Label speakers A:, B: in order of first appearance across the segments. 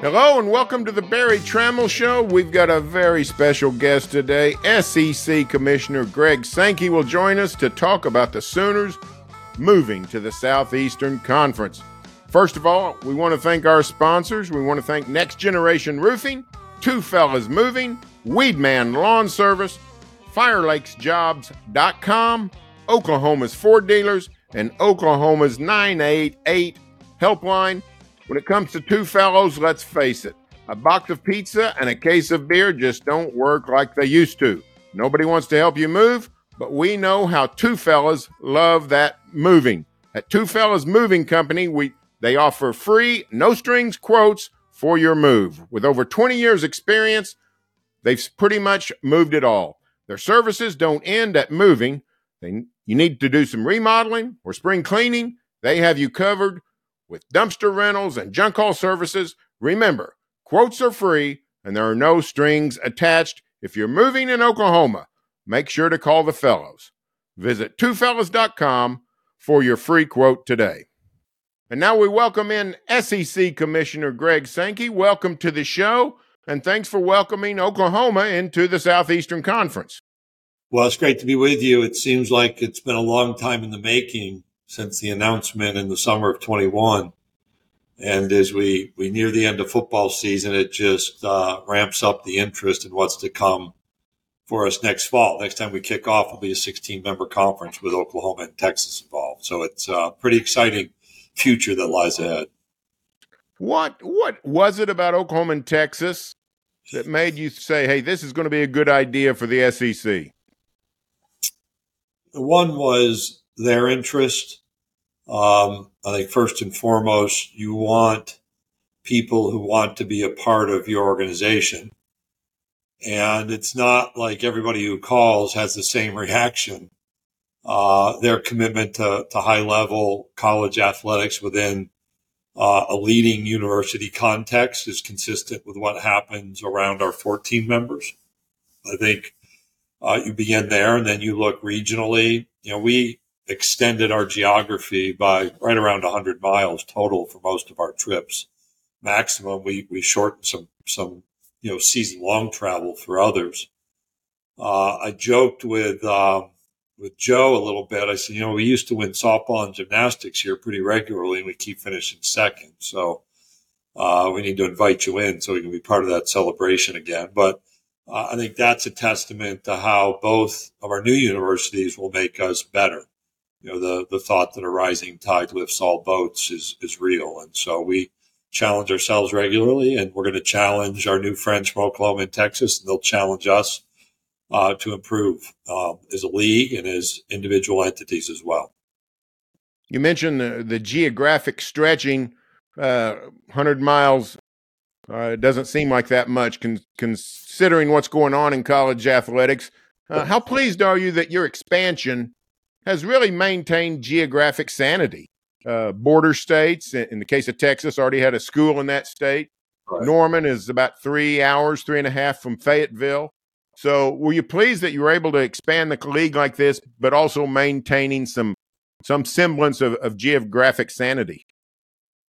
A: Hello and welcome to the Berry Tramel Show. We've got a very special guest today. SEC Commissioner Greg Sankey will join us to talk about the Sooners moving to the Southeastern Conference. First of all, we want to thank our sponsors. We want to thank Next Generation Roofing, Two Fellas Moving, Weedman Lawn Service, FireLakesJobs.com, Oklahoma's Ford Dealers, and Oklahoma's 988 Helpline. When it comes to Two Fellas, let's face it, a box of pizza and a case of beer just don't work like they used to. Nobody wants to help you move, but we know how two fellas love that moving. At Two Fellas Moving Company, we they offer free, no strings quotes for your move. With over 20 years experience, they've pretty much moved it all. Their services don't end at moving. They, you need to do some remodeling or spring cleaning. They have you covered with dumpster rentals and junk haul services. Remember, quotes are free and there are no strings attached. If you're moving in Oklahoma, make sure to call the fellows. Visit twofellas.com for your free quote today. And now we welcome in SEC Commissioner Greg Sankey. Welcome to the show, and thanks for welcoming Oklahoma into the Southeastern Conference.
B: Well, it's great to be with you. It seems like it's been a long time in the making since the announcement in the summer of 21. And as we, we near the end of football season, it just uh, ramps up the interest in what's to come for us next fall. Next time we kick off will be a 16 member conference with Oklahoma and Texas involved. So it's a pretty exciting future that lies ahead.
A: What what was it about Oklahoma and Texas that made you say, "Hey, this is going to be a good idea for the SEC"?
B: One was their interest um, I think first and foremost, you want people who want to be a part of your organization. And it's not like everybody who calls has the same reaction. Uh, their commitment to, to high level college athletics within uh, a leading university context is consistent with what happens around our 14 members. I think uh, you begin there and then you look regionally. You know, we extended our geography by right around 100 miles total for most of our trips. Maximum, we, we shortened some, some, you know, season long travel for others. Uh, I joked with, um, with Joe a little bit. I said, you know, we used to win softball and gymnastics here pretty regularly and we keep finishing second. So, uh, we need to invite you in so we can be part of that celebration again. But, uh, I think that's a testament to how both of our new universities will make us better you know, the, the thought that a rising tide lifts all boats is, is real. And so we challenge ourselves regularly and we're going to challenge our new friends from Oklahoma and Texas and they'll challenge us uh, to improve um, as a league and as individual entities as well.
A: You mentioned the, the geographic stretching, uh, 100 miles. Uh, it doesn't seem like that much con- considering what's going on in college athletics. Uh, how pleased are you that your expansion has really maintained geographic sanity. Uh, border states, in the case of Texas, already had a school in that state. Right. Norman is about three hours, three and a half from Fayetteville. So, were you pleased that you were able to expand the league like this, but also maintaining some some semblance of, of geographic sanity?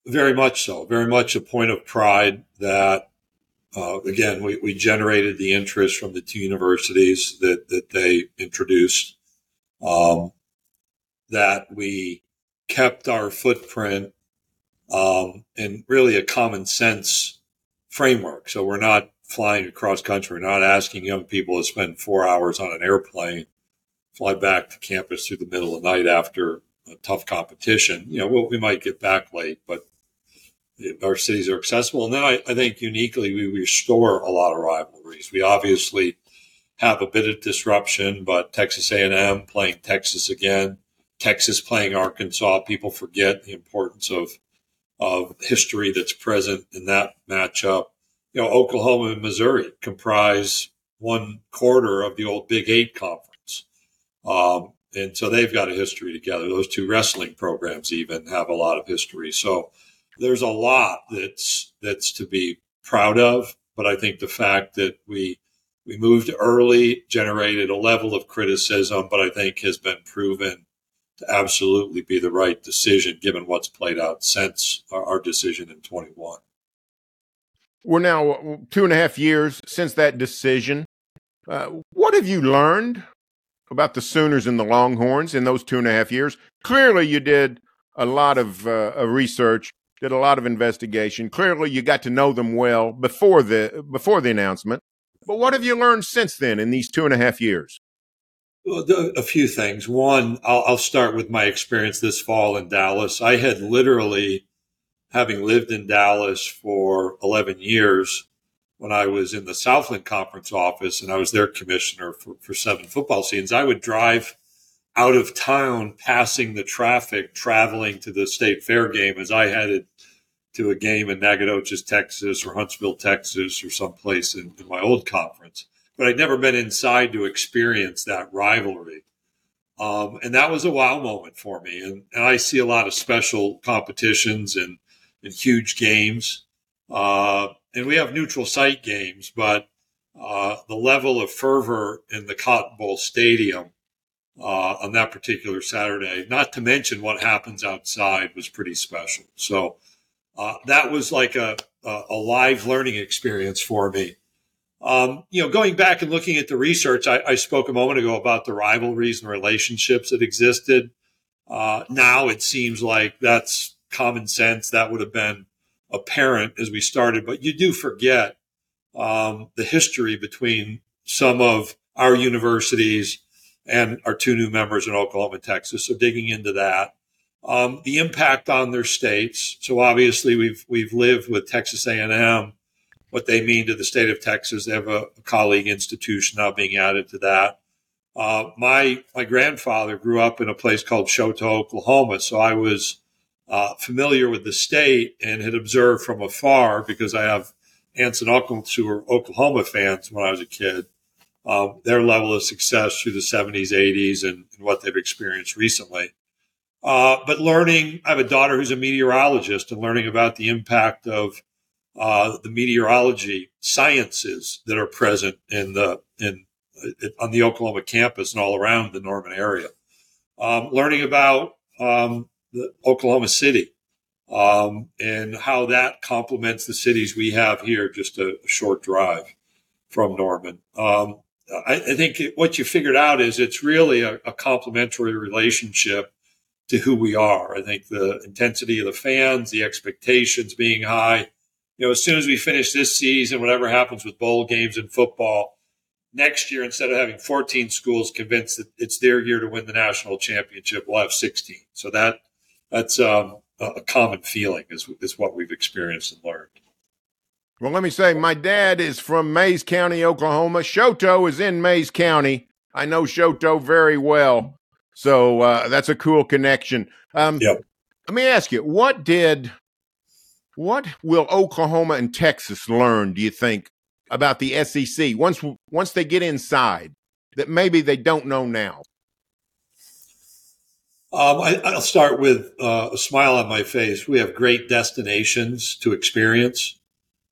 B: Very much so. Very much a point of pride that, uh, again, we, we generated the interest from the two universities that that they introduced. Um, that we kept our footprint um, in really a common sense framework. So we're not flying across country. We're not asking young people to spend four hours on an airplane, fly back to campus through the middle of the night after a tough competition. You know, well, we might get back late, but our cities are accessible. And then I, I think uniquely we restore a lot of rivalries. We obviously have a bit of disruption, but Texas A&M playing Texas again Texas playing Arkansas, people forget the importance of of history that's present in that matchup. You know, Oklahoma and Missouri comprise one quarter of the old Big Eight conference. Um, and so they've got a history together. Those two wrestling programs even have a lot of history. So there's a lot that's that's to be proud of. But I think the fact that we we moved early generated a level of criticism, but I think has been proven to absolutely be the right decision given what's played out since our, our decision in 21.
A: we're now uh, two and a half years since that decision. Uh, what have you learned about the Sooners and the Longhorns in those two and a half years? Clearly, you did a lot of uh, research, did a lot of investigation. Clearly, you got to know them well before the before the announcement. But what have you learned since then in these two and a half years?
B: A few things. One, I'll, I'll start with my experience this fall in Dallas. I had literally, having lived in Dallas for 11 years, when I was in the Southland Conference office and I was their commissioner for, for seven football seasons, I would drive out of town passing the traffic traveling to the state fair game as I headed to a game in Nacogdoches, Texas or Huntsville, Texas or someplace in, in my old conference. But I'd never been inside to experience that rivalry. Um, and that was a wow moment for me. And, and, I see a lot of special competitions and, and huge games. Uh, and we have neutral site games, but uh, the level of fervor in the Cotton Bowl Stadium uh, on that particular Saturday, not to mention what happens outside, was pretty special. So uh, that was like a, a, live learning experience for me. Um, you know, going back and looking at the research, I, I, spoke a moment ago about the rivalries and relationships that existed. Uh, now it seems like that's common sense. That would have been apparent as we started, but you do forget um, the history between some of our universities and our two new members in Oklahoma and Texas. So digging into that, um, the impact on their states. So obviously we've we've lived with Texas A&M, what they mean to the state of Texas. They have a, a colleague institution now being added to that. Uh, my my grandfather grew up in a place called Chouteau, Oklahoma, so I was uh, familiar with the state and had observed from afar because I have aunts and uncles who were Oklahoma fans when I was a kid um, their level of success through the 70s, 80s, and, and what they've experienced recently. Uh, but learning, I have a daughter who's a meteorologist, and learning about the impact of uh, the meteorology sciences that are present in the in uh, on the Oklahoma campus and all around the Norman area. Um, learning about um, the Oklahoma City um, and how that complements the cities we have here, just a, short drive from Norman. Um, I, I, think what you figured out is it's really a, a complementary relationship to who we are. I think the intensity of the fans, the expectations being high. You know, as soon as we finish this season, whatever happens with bowl games and football, next year, instead of having 14 schools convinced that it's their year to win the national championship, we'll have 16. So that that's um, a common feeling is, is what we've experienced and learned.
A: Well, let me say, my dad is from Mayes County, Oklahoma. Chouteau is in Mayes County. I know Chouteau very well. So uh, that's a cool connection. Um,
B: yep.
A: Let me ask you, what did, what will Oklahoma and Texas learn, do you think, about the SEC once, once they get inside that maybe they don't know now?
B: Um, I, will start with uh, a smile on my face. We have great destinations to experience.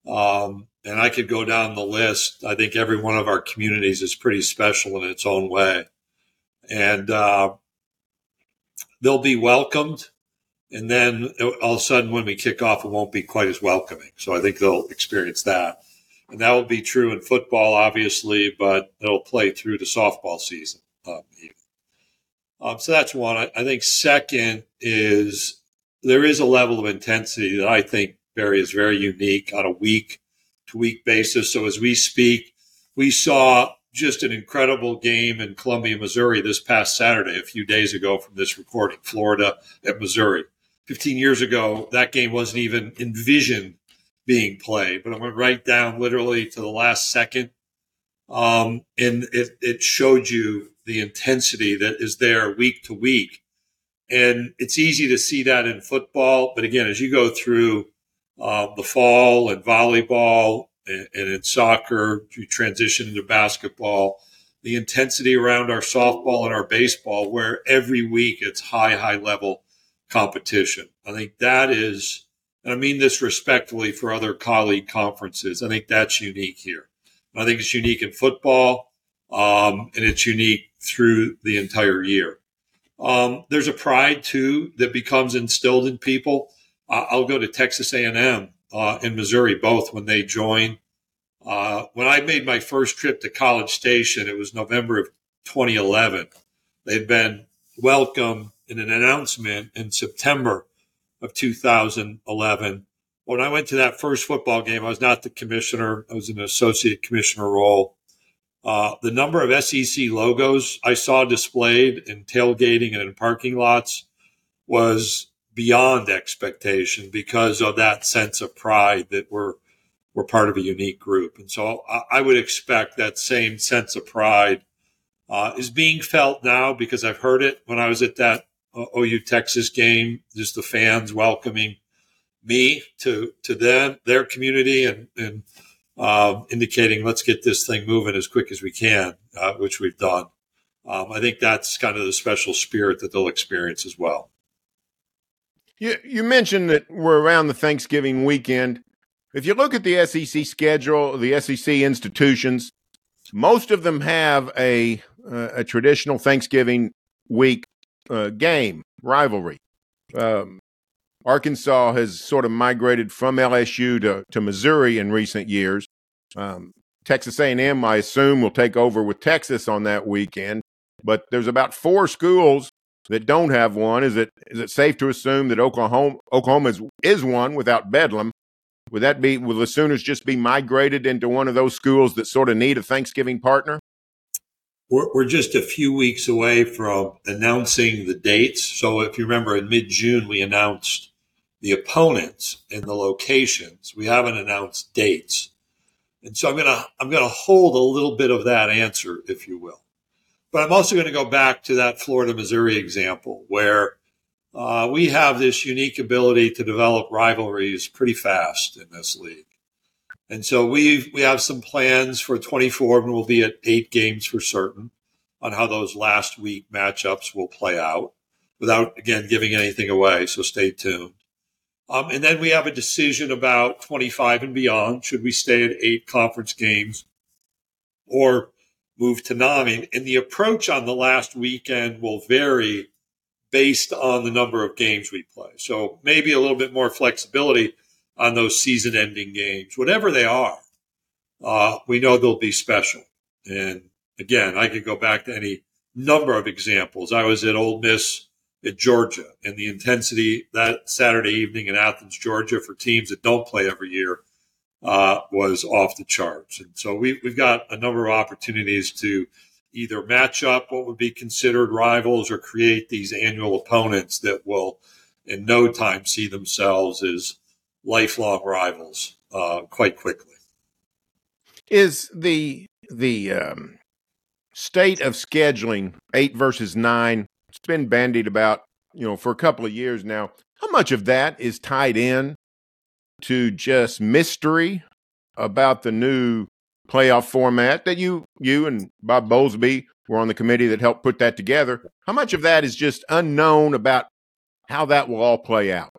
B: Um, and I could go down the list. I think every one of our communities is pretty special in its own way. And uh, they'll be welcomed. And then all of a sudden, when we kick off, it won't be quite as welcoming. So I think they'll experience that. And that will be true in football, obviously, but it'll play through to softball season. Um, um, so that's one. I, I think second is there is a level of intensity that I think Barry is very unique on a week to week basis. So as we speak, we saw just an incredible game in Columbia, Missouri this past Saturday, a few days ago from this recording, Florida at Missouri. 15 years ago, that game wasn't even envisioned being played, but I went right down literally to the last second. Um, and it, it showed you the intensity that is there week to week. And it's easy to see that in football. But again, as you go through uh, the fall and volleyball and, and in soccer, you transition into basketball, the intensity around our softball and our baseball, where every week it's high, high level competition. I think that is, and I mean this respectfully for other colleague conferences, I think that's unique here. I think it's unique in football, um, and it's unique through the entire year. Um, there's a pride too that becomes instilled in people. I'll go to Texas A&M. uh, in Missouri, both when they joined. Uh, when I made my first trip to College Station, it was November of 2011. They'd been welcomed in an announcement in September of 2011. When I went to that first football game, I was not the commissioner, I was in an associate commissioner role. Uh, the number of SEC logos I saw displayed in tailgating and in parking lots was beyond expectation because of that sense of pride that we're we're part of a unique group. And so I, I would expect that same sense of pride uh, is being felt now because I've heard it when I was at that OU Texas game, just the fans welcoming me to to them, their community, and and uh, indicating let's get this thing moving as quick as we can, uh, which we've done. Um, I think that's kind of the special spirit that they'll experience as well.
A: You you mentioned that we're around the Thanksgiving weekend. If you look at the SEC schedule, the SEC institutions, most of them have a uh, a traditional Thanksgiving week uh, game rivalry. Um, Arkansas has sort of migrated from LSU to, to Missouri in recent years. Um, Texas A&M, I assume, will take over with Texas on that weekend. But there's about four schools that don't have one. Is it is it safe to assume that Oklahoma Oklahoma is, is one without Bedlam? Would that be will the Sooners just be migrated into one of those schools that sort of need a Thanksgiving partner?
B: We're, we're just a few weeks away from announcing the dates. So if you remember, in mid June we announced the opponents and the locations. We haven't announced dates, and so I'm gonna I'm gonna hold a little bit of that answer, if you will. But I'm also going to go back to that Florida Missouri example where uh, we have this unique ability to develop rivalries pretty fast in this league. And so we we have some plans for 24, and we'll be at eight games for certain on how those last week matchups will play out, without again giving anything away. So stay tuned. Um, and then we have a decision about 25 and beyond. Should we stay at eight conference games, or move to nine. And the approach on the last weekend will vary based on the number of games we play. So maybe a little bit more flexibility on those season ending games, whatever they are. Uh, we know they'll be special. And again, I could go back to any number of examples. I was at Ole Miss at Georgia and the intensity that Saturday evening in Athens, Georgia for teams that don't play every year uh, was off the charts. And so we, we've got a number of opportunities to either match up what would be considered rivals or create these annual opponents that will in no time see themselves as lifelong rivals uh, quite quickly.
A: Is the the um, state of scheduling eight versus nine? It's been bandied about, you know, for a couple of years now. How much of that is tied in to just mystery about the new playoff format that you you and Bob Bowlesby were on the committee that helped put that together. How much of that is just unknown about how that will all play out?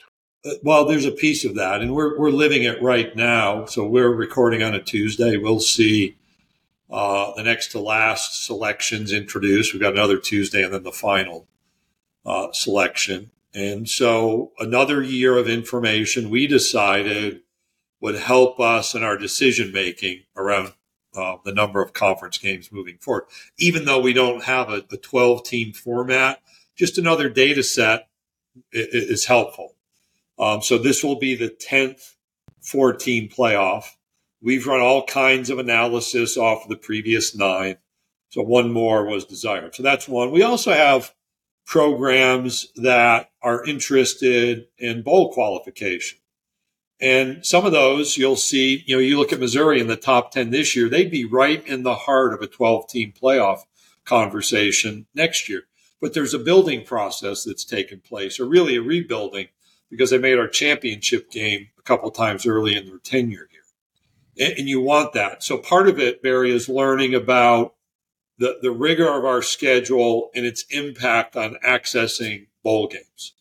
B: Well, there's a piece of that, and we're we're living it right now. So we're recording on a Tuesday. We'll see uh, the next to last selections introduced. We've got another Tuesday, and then the final uh, selection. And so another year of information we decided would help us in our decision making around uh, the number of conference games moving forward. Even though we don't have a, a 12 team format, just another data set is helpful. Um, so this will be the 10th four team playoff. We've run all kinds of analysis off of the previous nine. So one more was desired. So that's one. We also have programs that are interested in bowl qualification. And some of those you'll see, you know, you look at Missouri in the top 10 this year, they'd be right in the heart of a 12 team playoff conversation next year. But there's a building process that's taken place, or really a rebuilding, because they made our championship game a couple times early in their tenure here. And, and you want that. So part of it, Barry, is learning about the, the rigor of our schedule and its impact on accessing bowl games.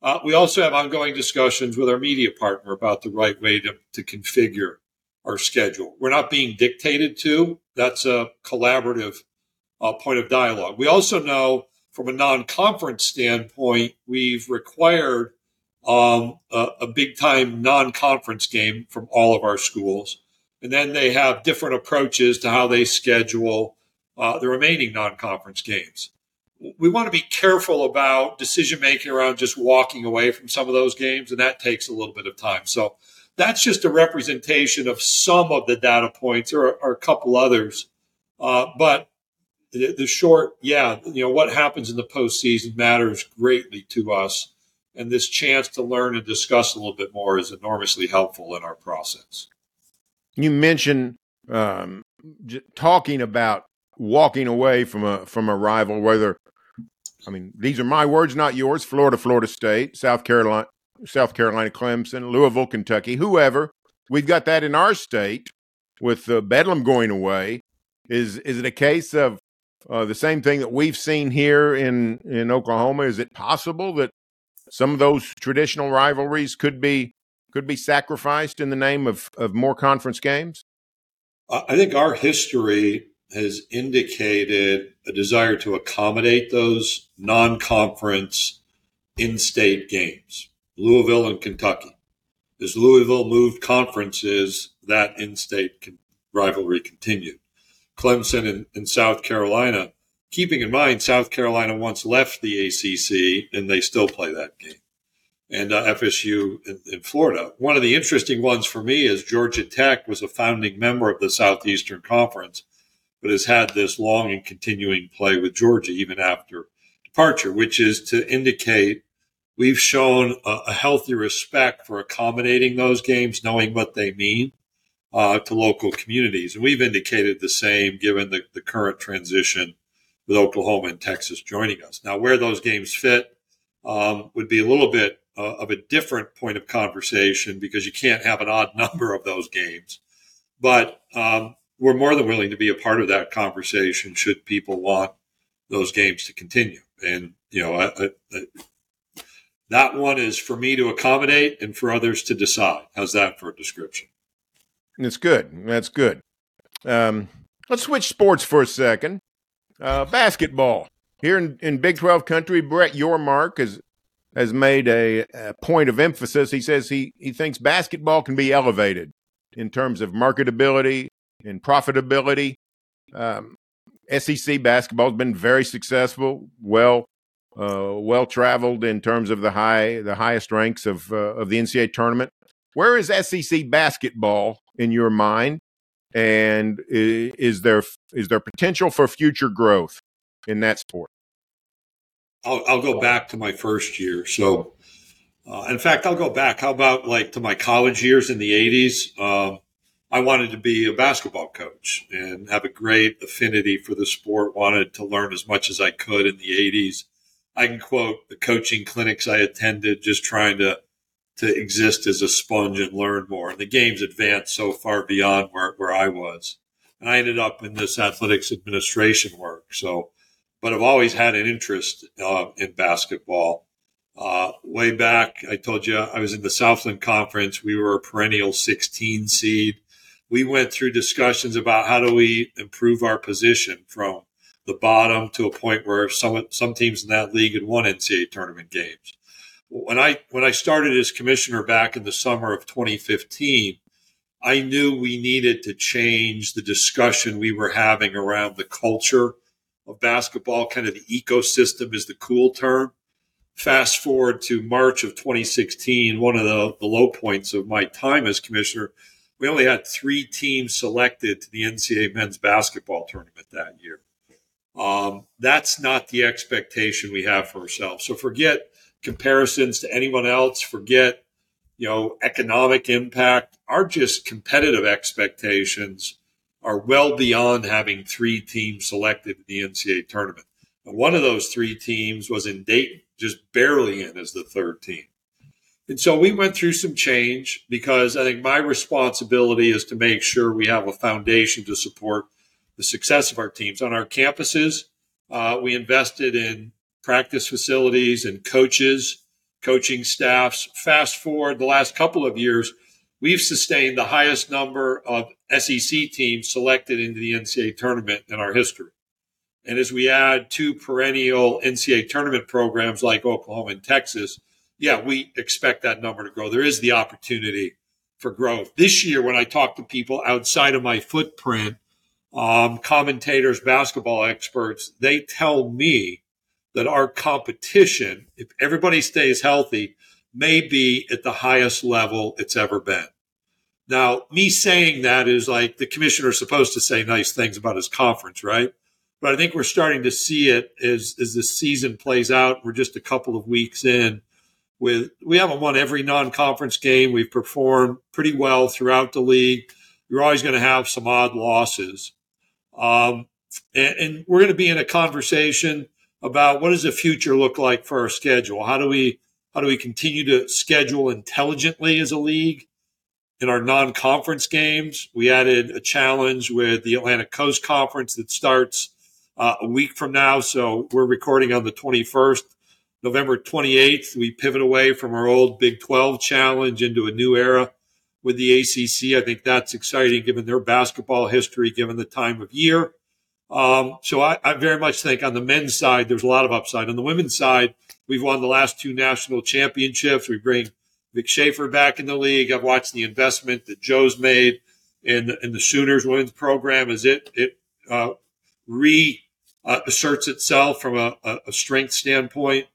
B: Uh, we also have ongoing discussions with our media partner about the right way to, to configure our schedule. We're not being dictated to. That's a collaborative uh, point of dialogue. We also know from a non conference standpoint, we've required um, a, a big time non conference game from all of our schools. And then they have different approaches to how they schedule uh, the remaining non conference games. We want to be careful about decision making around just walking away from some of those games, and that takes a little bit of time. So that's just a representation of some of the data points or, or a couple others. Uh, but the, the, short, yeah, you know, what happens in the postseason matters greatly to us. And this chance to learn and discuss a little bit more is enormously helpful in our process.
A: You mentioned um, j- talking about walking away from a from a rival, whether I mean these are my words, not yours. Florida, Florida State, South Carolina, South Carolina, Clemson, Louisville, Kentucky, whoever. We've got that in our state with uh, Bedlam going away. Is is it a case of uh, the same thing that we've seen here in in Oklahoma? Is it possible that some of those traditional rivalries could be could be sacrificed in the name of of more conference games?
B: I think our history has indicated a desire to accommodate those non-conference in-state games. Louisville and Kentucky. As Louisville moved conferences, that in-state rivalry continued. Clemson and, and South Carolina, keeping in mind South Carolina once left the ACC and they still play that game. And uh, FSU in, in Florida. One of the interesting ones for me is Georgia Tech was a founding member of the Southeastern Conference, but has had this long and continuing play with Georgia even after departure, which is to indicate we've shown a, a, healthy respect for accommodating those games, knowing what they mean uh, to local communities. And we've indicated the same given the, the current transition with Oklahoma and Texas joining us. Now, where those games fit um, would be a little bit uh, of a different point of conversation because you can't have an odd number of those games. But um, we're more than willing to be a part of that conversation should people want those games to continue. And, you know, I, I, that one is for me to accommodate and for others to decide. How's that for a description?
A: It's good. That's good. Um, let's switch sports for a second. Uh, basketball. Here in, in Big 12 country, Brett Yormark has, has made a, a point of emphasis. He says he, he thinks basketball can be elevated in terms of marketability and profitability. Um, SEC basketball has been very successful, well uh, well traveled in terms of the high the highest ranks of uh, of the NCAA tournament. Where is SEC basketball in your mind, and is there is there potential for future growth in that sport?
B: I'll, I'll go back to my first year. So, uh, in fact, I'll go back. How about like to my college years in the '80s? Um, I wanted to be a basketball coach and have a great affinity for the sport. Wanted to learn as much as I could in the '80s I can quote the coaching clinics I attended, just trying to to exist as a sponge and learn more. And the game's advanced so far beyond where, where I was. And I ended up in this athletics administration work. So, but I've always had an interest uh, in basketball. Uh, way back, I told you I was in the Southland Conference. We were a perennial 16 seed. We went through discussions about how do we improve our position from the bottom to a point where some some teams in that league had won NCAA tournament games. When I when I started as commissioner back in the summer of 2015, I knew we needed to change the discussion we were having around the culture of basketball. Kind of the ecosystem is the cool term. Fast forward to March of 2016, one of the, the low points of my time as commissioner, we only had three teams selected to the NCAA men's basketball tournament that year. Um, that's not the expectation we have for ourselves. So forget comparisons to anyone else. Forget, you know, economic impact. Our just competitive expectations are well beyond having three teams selected in the NCAA tournament. And one of those three teams was in Dayton, just barely in as the third team. And so we went through some change because I think my responsibility is to make sure we have a foundation to support the success of our teams. On our campuses, uh, we invested in practice facilities and coaches, coaching staffs. Fast forward the last couple of years, we've sustained the highest number of SEC teams selected into the NCAA tournament in our history. And as we add two perennial NCAA tournament programs like Oklahoma and Texas, yeah, we expect that number to grow. There is the opportunity for growth. This year, when I talk to people outside of my footprint, um, commentators, basketball experts, they tell me that our competition, if everybody stays healthy, may be at the highest level it's ever been. Now, me saying that is like the commissioner is supposed to say nice things about his conference, right? But I think we're starting to see it as, as the season plays out. We're just a couple of weeks in with, we haven't won every non-conference game. We've performed pretty well throughout the league. You're always going to have some odd losses. Um, and, and we're going to be in a conversation about what does the future look like for our schedule? How do we, how do we continue to schedule intelligently as a league? In our non conference games, we added a challenge with the Atlantic Coast Conference that starts uh, a week from now. So we're recording on the 21st. November 28th, we pivot away from our old Big 12 challenge into a new era with the ACC. I think that's exciting given their basketball history, given the time of year. Um, so I, I, very much think on the men's side, there's a lot of upside. On the women's side, we've won the last two national championships. We bring Vic Schaefer back in the league. I've watched the investment that Joe's made in, in the Sooners women's program as it, it uh, re uh, asserts itself from a, a strength standpoint.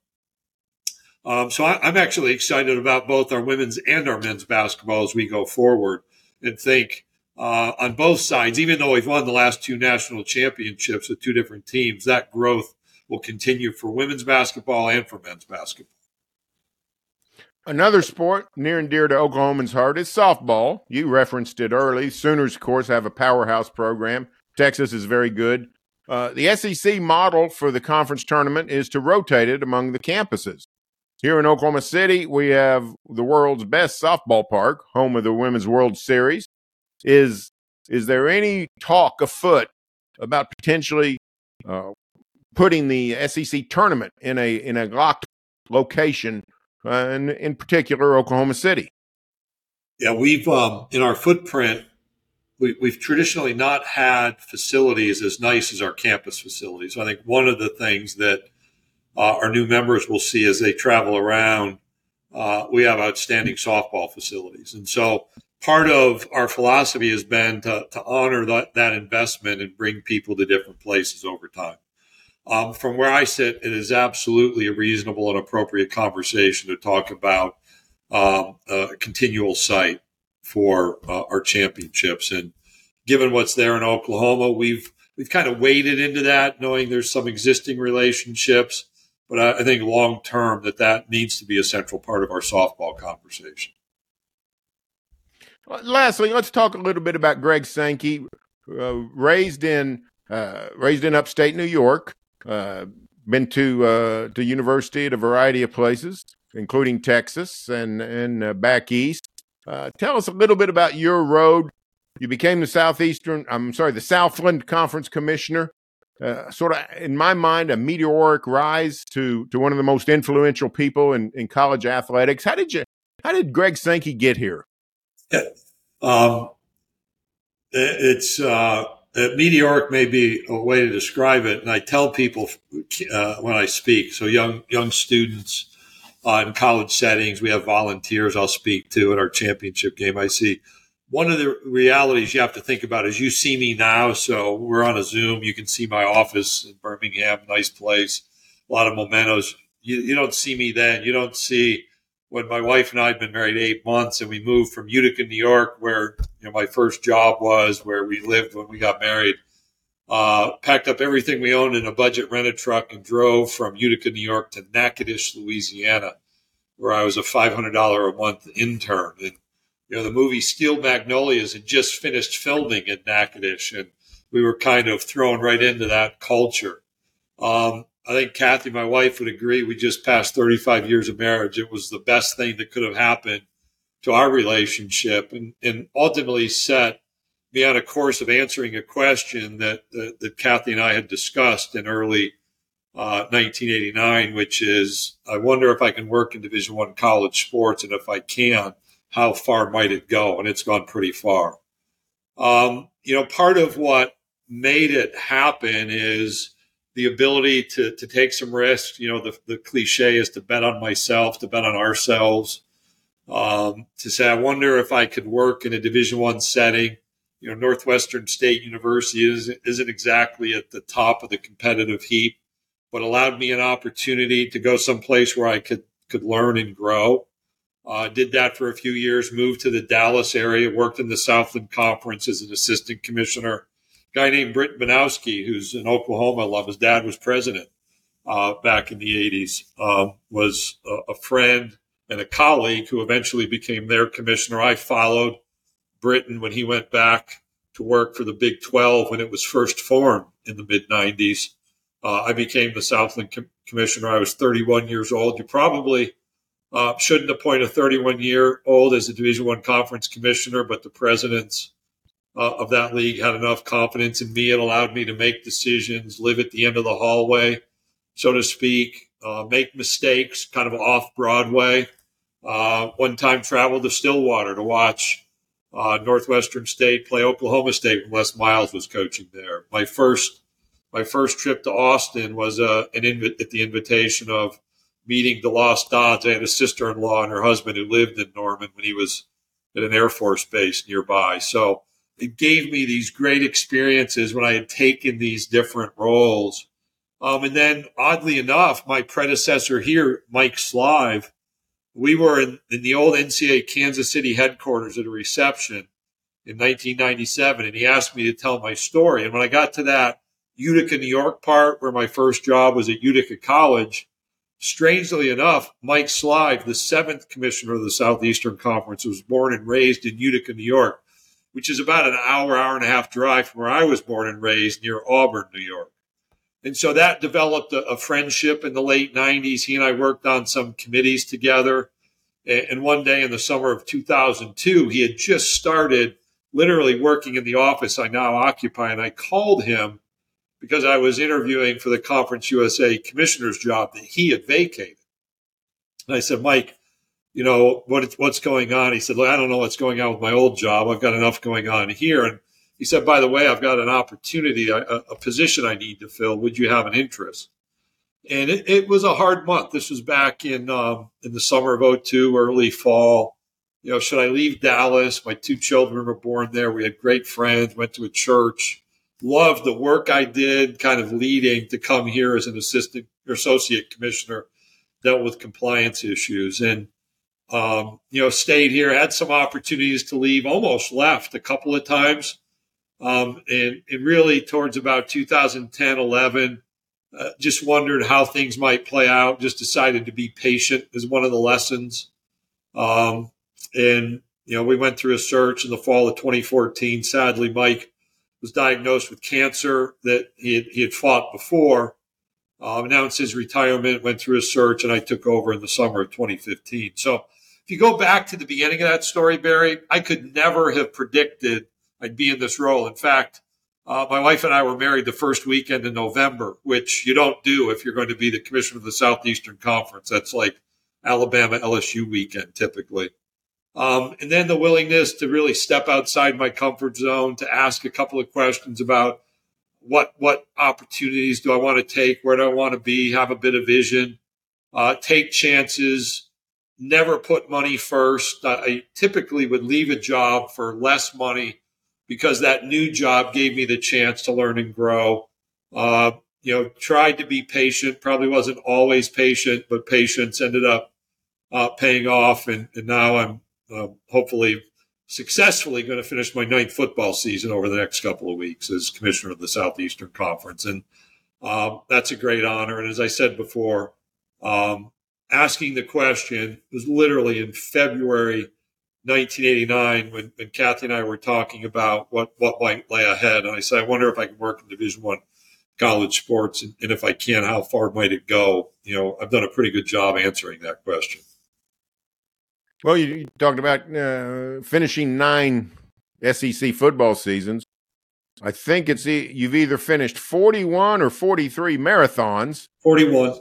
B: Um, so I, am actually excited about both our women's and our men's basketball as we go forward and think uh, on both sides, even though we've won the last two national championships with two different teams, that growth will continue for women's basketball and for men's basketball.
A: Another sport near and dear to Oklahoman's heart is softball. You referenced it early. Sooners, of course, have a powerhouse program. Texas is very good. Uh, the SEC model for the conference tournament is to rotate it among the campuses. Here in Oklahoma City, we have the world's best softball park, home of the Women's World Series. Is is there any talk afoot about potentially uh, putting the SEC tournament in a in a locked location, uh, and in particular Oklahoma City?
B: Yeah, we've um, in our footprint, we, we've traditionally not had facilities as nice as our campus facilities. I think one of the things that uh, our new members will see as they travel around. Uh, we have outstanding softball facilities. And so part of our philosophy has been to, to honor that, that investment and bring people to different places over time. Um, from where I sit, it is absolutely a reasonable and appropriate conversation to talk about um, a continual site for uh, our championships. And given what's there in Oklahoma, we've we've kind of waded into that, knowing there's some existing relationships. But I, I think long term that that needs to be a central part of our softball conversation.
A: Lastly, let's talk a little bit about Greg Sankey, uh, raised in uh, raised in upstate New York. Uh, been to uh, to university at a variety of places, including Texas and and uh, back east. Uh, tell us a little bit about your road. You became the southeastern. I'm sorry, the Southland Conference Commissioner sort of in my mind a meteoric rise to to one of the most influential people in, in college athletics. How did you how did Greg Sankey get here?
B: Yeah, um, it's uh, meteoric may be a way to describe it, and I tell people uh, when I speak. So young young students uh, in college settings, we have volunteers I'll speak to at our championship game. I see one of the realities you have to think about is you see me now. So we're on a Zoom. You can see my office in Birmingham, nice place, a lot of mementos. You, you don't see me then. You don't see when my wife and I had been married eight months and we moved from Utica, New York, where you know my first job was, where we lived when we got married. Uh, packed up everything we owned in a budget rented truck and drove from Utica, New York to Natchitoches, Louisiana, where I was a $500 a month intern. And you know, the movie Steel Magnolias had just finished filming in Natchitoches, and we were kind of thrown right into that culture. Um, I think Kathy, my wife, would agree. We just passed 35 years of marriage. It was the best thing that could have happened to our relationship, and, and ultimately set me on a course of answering a question that that, Kathy and I had discussed in early uh, 1989, which is, I wonder if I can work in Division One college sports, and if I can, how far might it go? And it's gone pretty far. Um, you know, part of what made it happen is the ability to to take some risks. You know, the the cliche is to bet on myself, to bet on ourselves. Um, to say, I wonder if I could work in a Division One setting. You know, Northwestern State University isn't, isn't exactly at the top of the competitive heap, but allowed me an opportunity to go someplace where I could could learn and grow. Uh, did that for a few years, moved to the Dallas area, worked in the Southland Conference as an assistant commissioner. Guy named Britt Banowsky, who's an Oklahoma love, his dad was president uh, back in the 80s, um, was a, a, friend and a colleague who eventually became their commissioner. I followed Britton when he went back to work for the Big 12 when it was first formed in the mid 90s. Uh, I became the Southland com- commissioner. I was 31 years old. You probably uh, shouldn't appoint a 31 year old as a Division One conference commissioner, but the presidents uh, of that league had enough confidence in me. It allowed me to make decisions, live at the end of the hallway, so to speak, uh, make mistakes, kind of off Broadway. Uh, one time traveled to Stillwater to watch uh, Northwestern State play Oklahoma State when Les Miles was coaching there. My first my first trip to Austin was uh, an inv- at the invitation of meeting DeLoss Dodds. I had a sister in law and her husband who lived in Norman when he was at an Air Force base nearby. So it gave me these great experiences when I had taken these different roles. Um, and then, oddly enough, my predecessor here, Mike Slive, we were in, in the old NCAA Kansas City headquarters at a reception in 1997, and he asked me to tell my story. And when I got to that Utica, New York part, where my first job was at Utica College, strangely enough, Mike Slive, the seventh commissioner of the Southeastern Conference, was born and raised in Utica, New York, which is about an hour, hour and a half drive from where I was born and raised near Auburn, New York. And so that developed a, a friendship in the late 90s. He and I worked on some committees together. And, and one day in the summer of 2002, he had just started literally working in the office I now occupy. And I called him because I was interviewing for the Conference USA commissioner's job that he had vacated. And I said, Mike, you know, what, what's going on? He said, I don't know what's going on with my old job. I've got enough going on here. And he said, by the way, I've got an opportunity, a, a position I need to fill. Would you have an interest? And it, it was a hard month. This was back in, um, in the summer of 02, early fall. You know, should I leave Dallas? My two children were born there. We had great friends, went to a church loved the work I did, kind of leading to come here as an assistant or associate commissioner, dealt with compliance issues, and um, you know stayed here. Had some opportunities to leave, almost left a couple of times, um, and and really towards about 2010, 11. Uh, just wondered how things might play out. Just decided to be patient is one of the lessons. Um, and you know, we went through a search in the fall of 2014. Sadly, Mike was diagnosed with cancer that he had, he had fought before. Um, announced his retirement, went through a search, and I took over in the summer of 2015. So if you go back to the beginning of that story, Barry, I could never have predicted I'd be in this role. In fact, uh, my wife and I were married the first weekend in November, which you don't do if you're going to be the commissioner of the Southeastern Conference. That's like Alabama LSU weekend typically. Um, and then the willingness to really step outside my comfort zone to ask a couple of questions about what what opportunities do I want to take, where do I want to be, have a bit of vision, uh, take chances, never put money first. I typically would leave a job for less money because that new job gave me the chance to learn and grow. Uh, you know, tried to be patient, probably wasn't always patient, but patience ended up uh, paying off. And, and now I'm uh, hopefully successfully going to finish my ninth football season over the next couple of weeks as commissioner of the Southeastern Conference. And um, that's a great honor. And as I said before, um, asking the question was literally in February 1989 when, when Kathy and I were talking about what, what might lay ahead. And I said, I wonder if I can work in Division One college sports. And, and if I can, how far might it go? You know, I've done a pretty good job answering that question.
A: Well, you, you talked about uh, finishing nine SEC football seasons. I think it's you've either finished 41 or 43 marathons.
B: 41.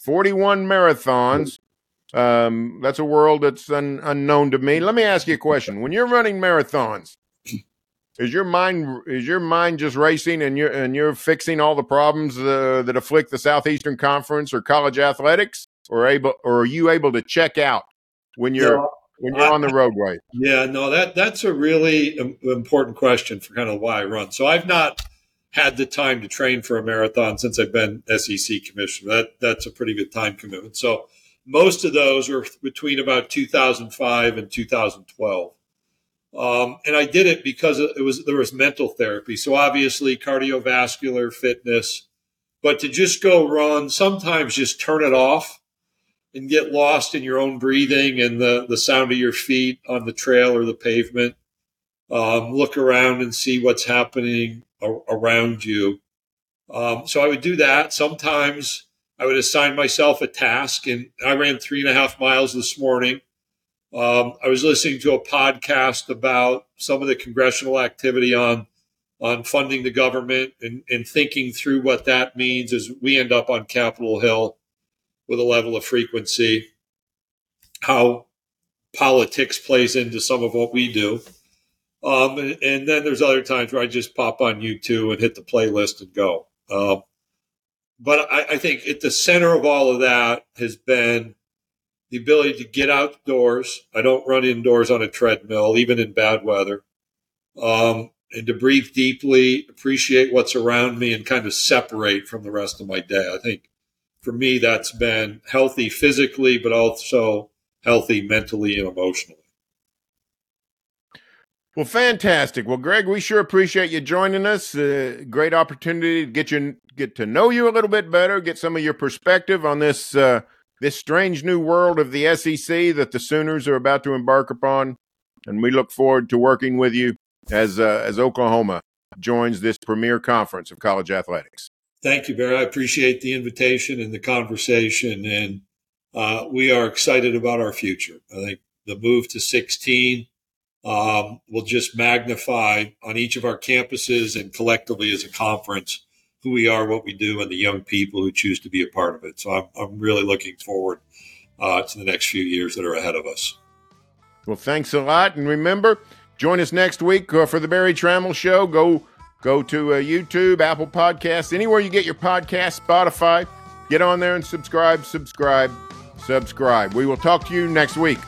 A: 41 marathons. Um, that's a world that's un, unknown to me. Let me ask you a question. When you're running marathons, is your mind is your mind just racing and you're and you're fixing all the problems uh, that afflict the Southeastern Conference or college athletics, or able or are you able to check out when you're yeah, when you're I, on the roadway?
B: Yeah, no that that's a really important question for kind of why I run. So I've not had the time to train for a marathon since I've been SEC commissioner. That that's a pretty good time commitment. So most of those were between about 2005 and 2012. Um, and I did it because it was there was mental therapy. So obviously cardiovascular fitness, but to just go run, sometimes just turn it off and get lost in your own breathing and the, the sound of your feet on the trail or the pavement. Um, look around and see what's happening around you. Um, so I would do that. Sometimes I would assign myself a task, and I ran three and a half miles this morning. Um, I was listening to a podcast about some of the congressional activity on on funding the government and, and thinking through what that means as we end up on Capitol Hill with a level of frequency, how politics plays into some of what we do. Um, and, and, then there's other times where I just pop on YouTube and hit the playlist and go. Um, but I, I, think at the center of all of that has been the ability to get outdoors. I don't run indoors on a treadmill, even in bad weather. Um, and to breathe deeply, appreciate what's around me, and kind of separate from the rest of my day. I think for me, that's been healthy physically, but also healthy mentally and emotionally.
A: Well, fantastic. Well, Greg, we sure appreciate you joining us. Uh, great opportunity to get you get to know you a little bit better, get some of your perspective on this uh, this strange new world of the SEC that the Sooners are about to embark upon. And we look forward to working with you as uh, as Oklahoma joins this premier conference of college athletics.
B: Thank you, Berry. I appreciate the invitation and the conversation, and uh, we are excited about our future. I think the move to 16 um, will just magnify on each of our campuses and collectively as a conference who we are, what we do, and the young people who choose to be a part of it. So I'm, I'm really looking forward uh, to the next few years that are ahead of us.
A: Well, thanks a lot. And remember, join us next week uh, for the Berry Tramel Show. Go go to uh, YouTube, Apple Podcasts, anywhere you get your podcast, Spotify. Get on there and subscribe, subscribe, subscribe. We will talk to you next week.